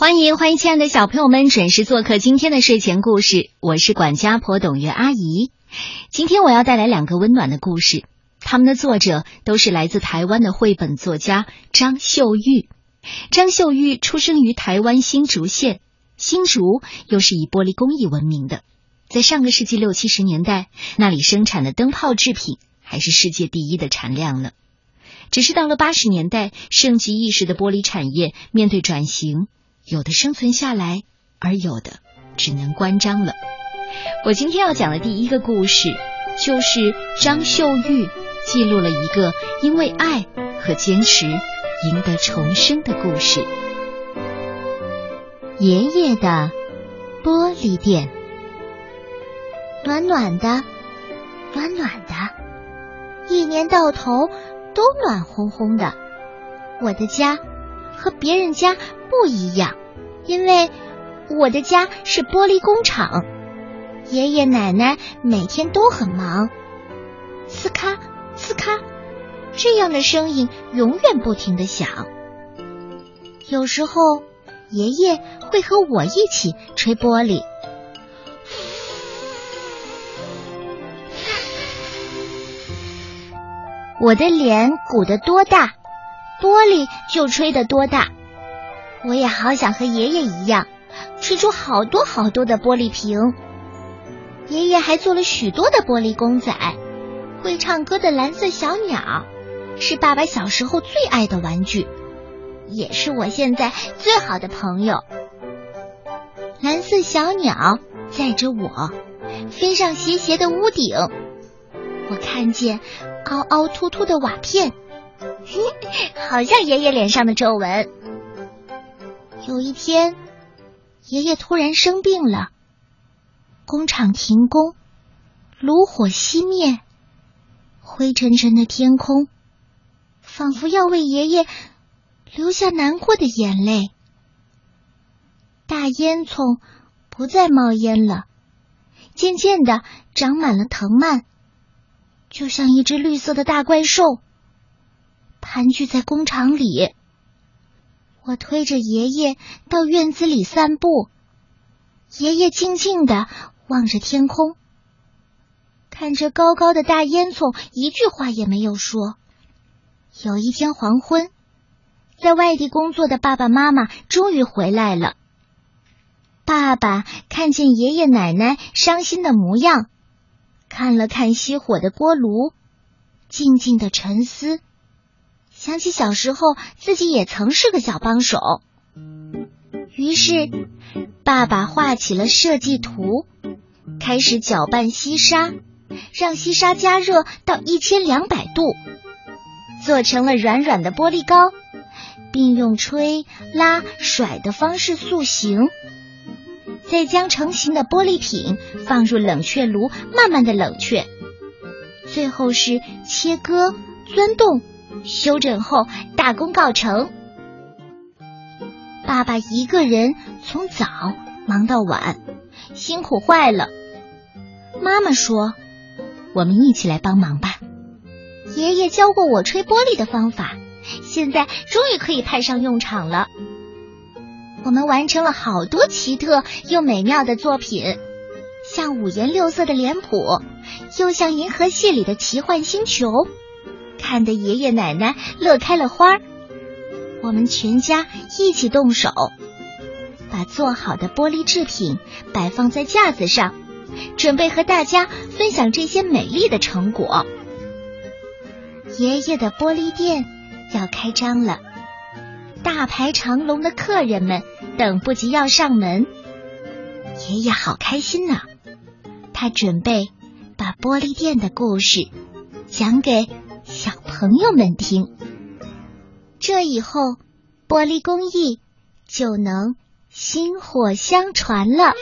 欢迎欢迎，亲爱的小朋友们，准时做客今天的睡前故事。我是管家婆董月阿姨。今天我要带来两个温暖的故事，他们的作者都是来自台湾的绘本作家张秀玉。张秀玉出生于台湾新竹县，新竹又是以玻璃工艺闻名的。在上个世纪六七十年代，那里生产的灯泡制品还是世界第一的产量呢。只是到了八十年代，盛极一时的玻璃产业面对转型。有的生存下来，而有的只能关张了。我今天要讲的第一个故事，就是张秀玉记录了一个因为爱和坚持赢得重生的故事。爷爷的玻璃店，暖暖的，暖暖的，一年到头都暖烘烘的。我的家和别人家不一样。因为我的家是玻璃工厂，爷爷奶奶每天都很忙，呲咔呲咔，这样的声音永远不停的响。有时候爷爷会和我一起吹玻璃，我的脸鼓得多大，玻璃就吹得多大。我也好想和爷爷一样，吹出好多好多的玻璃瓶。爷爷还做了许多的玻璃公仔，会唱歌的蓝色小鸟，是爸爸小时候最爱的玩具，也是我现在最好的朋友。蓝色小鸟载着我，飞上斜斜的屋顶。我看见凹凹凸凸的瓦片，好像爷爷脸上的皱纹。有一天，爷爷突然生病了，工厂停工，炉火熄灭，灰沉沉的天空，仿佛要为爷爷留下难过的眼泪。大烟囱不再冒烟了，渐渐的长满了藤蔓，就像一只绿色的大怪兽，盘踞在工厂里。我推着爷爷到院子里散步，爷爷静静的望着天空，看着高高的大烟囱，一句话也没有说。有一天黄昏，在外地工作的爸爸妈妈终于回来了。爸爸看见爷爷奶奶伤心的模样，看了看熄火的锅炉，静静的沉思。想起小时候，自己也曾是个小帮手。于是，爸爸画起了设计图，开始搅拌锡沙，让锡沙加热到一千两百度，做成了软软的玻璃膏，并用吹、拉、甩的方式塑形。再将成型的玻璃品放入冷却炉，慢慢的冷却。最后是切割、钻洞。修整后，大功告成。爸爸一个人从早忙到晚，辛苦坏了。妈妈说：“我们一起来帮忙吧。”爷爷教过我吹玻璃的方法，现在终于可以派上用场了。我们完成了好多奇特又美妙的作品，像五颜六色的脸谱，又像银河系里的奇幻星球。看得爷爷奶奶乐开了花儿，我们全家一起动手，把做好的玻璃制品摆放在架子上，准备和大家分享这些美丽的成果。爷爷的玻璃店要开张了，大排长龙的客人们等不及要上门，爷爷好开心呢。他准备把玻璃店的故事讲给。朋友们听，这以后玻璃工艺就能薪火相传了。